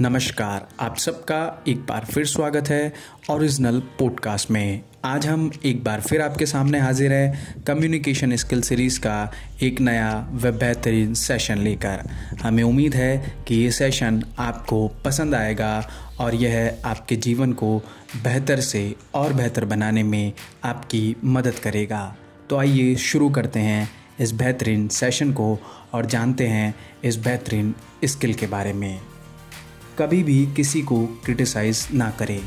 नमस्कार, आप सबका एक बार फिर स्वागत है ओरिजिनल पॉडकास्ट में। आज हम एक बार फिर आपके सामने हाजिर है कम्युनिकेशन स्किल सीरीज़ का एक नया व बेहतरीन सेशन लेकर। हमें उम्मीद है कि ये सेशन आपको पसंद आएगा और यह आपके जीवन को बेहतर से और बेहतर बनाने में आपकी मदद करेगा। तो आइए शुरू करते हैं इस बेहतरीन सेशन को और जानते हैं इस बेहतरीन स्किल के बारे में। कभी भी किसी को क्रिटिसाइज़ ना करें।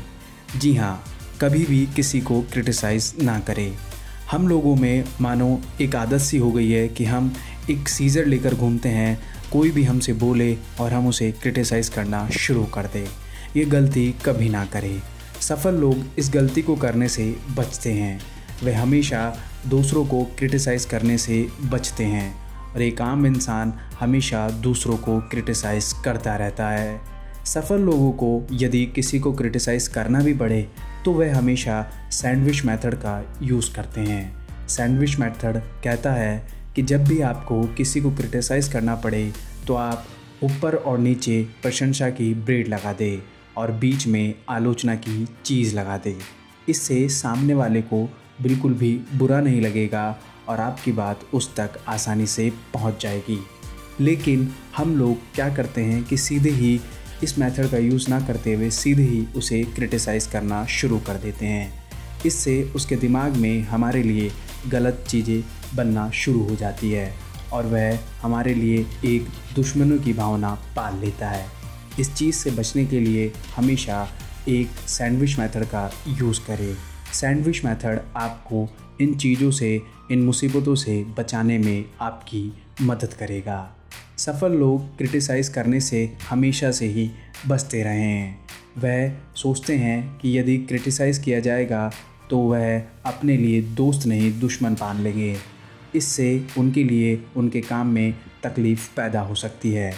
जी हाँ कभी भी किसी को क्रिटिसाइज़ ना करें। हम लोगों में, मानो, एक आदत सी हो गई है कि हम एक सीज़र लेकर घूमते हैं, कोई भी हमसे बोले और हम उसे क्रिटिसाइज़ करना शुरू कर दें। ये गलती कभी ना करें। सफल लोग इस गलती को करने से बचते हैं। वे हमेशा दूसरों को क्रिटिसाइज़ करने से बचते हैं और एक आम इंसान हमेशा दूसरों को क्रिटिसाइज़ करता रहता है। सफल लोगों को यदि किसी को क्रिटिसाइज़ करना भी पड़े तो वह हमेशा सैंडविच मेथड का यूज़ करते हैं। सैंडविच मेथड कहता है कि जब भी आपको किसी को क्रिटिसाइज़ करना पड़े तो आप ऊपर और नीचे प्रशंसा की ब्रेड लगा दें और बीच में आलोचना की चीज़ लगा दें। इससे सामने वाले को बिल्कुल भी बुरा नहीं लगेगा और आपकी बात उस तक आसानी से पहुँच जाएगी। लेकिन हम लोग क्या करते हैं कि सीधे ही इस मेथड का यूज़ ना करते हुए सीधे ही उसे क्रिटिसाइज़ करना शुरू कर देते हैं। इससे उसके दिमाग में हमारे लिए गलत चीज़ें बनना शुरू हो जाती है और वह हमारे लिए एक दुश्मनों की भावना पाल लेता है। इस चीज़ से बचने के लिए हमेशा एक सैंडविच मेथड का यूज़ करें। सैंडविच मेथड आपको इन चीज़ों से, इन मुसीबतों से बचाने में आपकी मदद करेगा। सफल लोग क्रिटिसाइज़ करने से हमेशा से ही बचते रहे हैं। वह सोचते हैं कि यदि क्रिटिसाइज़ किया जाएगा तो वह अपने लिए दोस्त नहीं, दुश्मन पान लेंगे। इससे उनके लिए उनके काम में तकलीफ़ पैदा हो सकती है।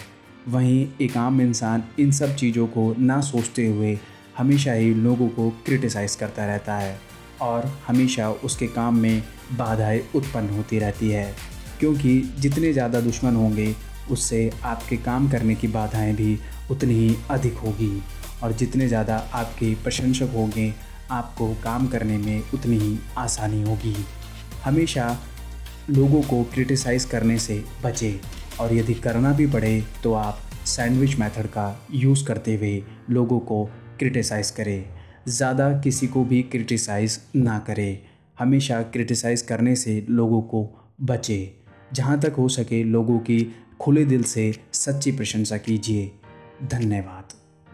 वहीं एक आम इंसान इन सब चीज़ों को ना सोचते हुए हमेशा ही लोगों को क्रिटिसाइज़ करता रहता है और हमेशा उसके काम में बाधाएँ उत्पन्न होती रहती है। क्योंकि जितने ज़्यादा दुश्मन होंगे, उससे आपके काम करने की बाधाएँ भी उतनी ही अधिक होगी। और जितने ज़्यादा आपके प्रशंसक होंगे, आपको काम करने में उतनी ही आसानी होगी। हमेशा लोगों को क्रिटिसाइज़ करने से बचें और यदि करना भी पड़े तो आप सैंडविच मेथड का यूज़ करते हुए लोगों को क्रिटिसाइज़ करें। ज़्यादा किसी को भी क्रिटिसाइज़ ना करें। हमेशा क्रिटिसाइज़ करने से लोगों को बचे। जहाँ तक हो सके लोगों की खुले दिल से सच्ची प्रशंसा कीजिए। धन्यवाद।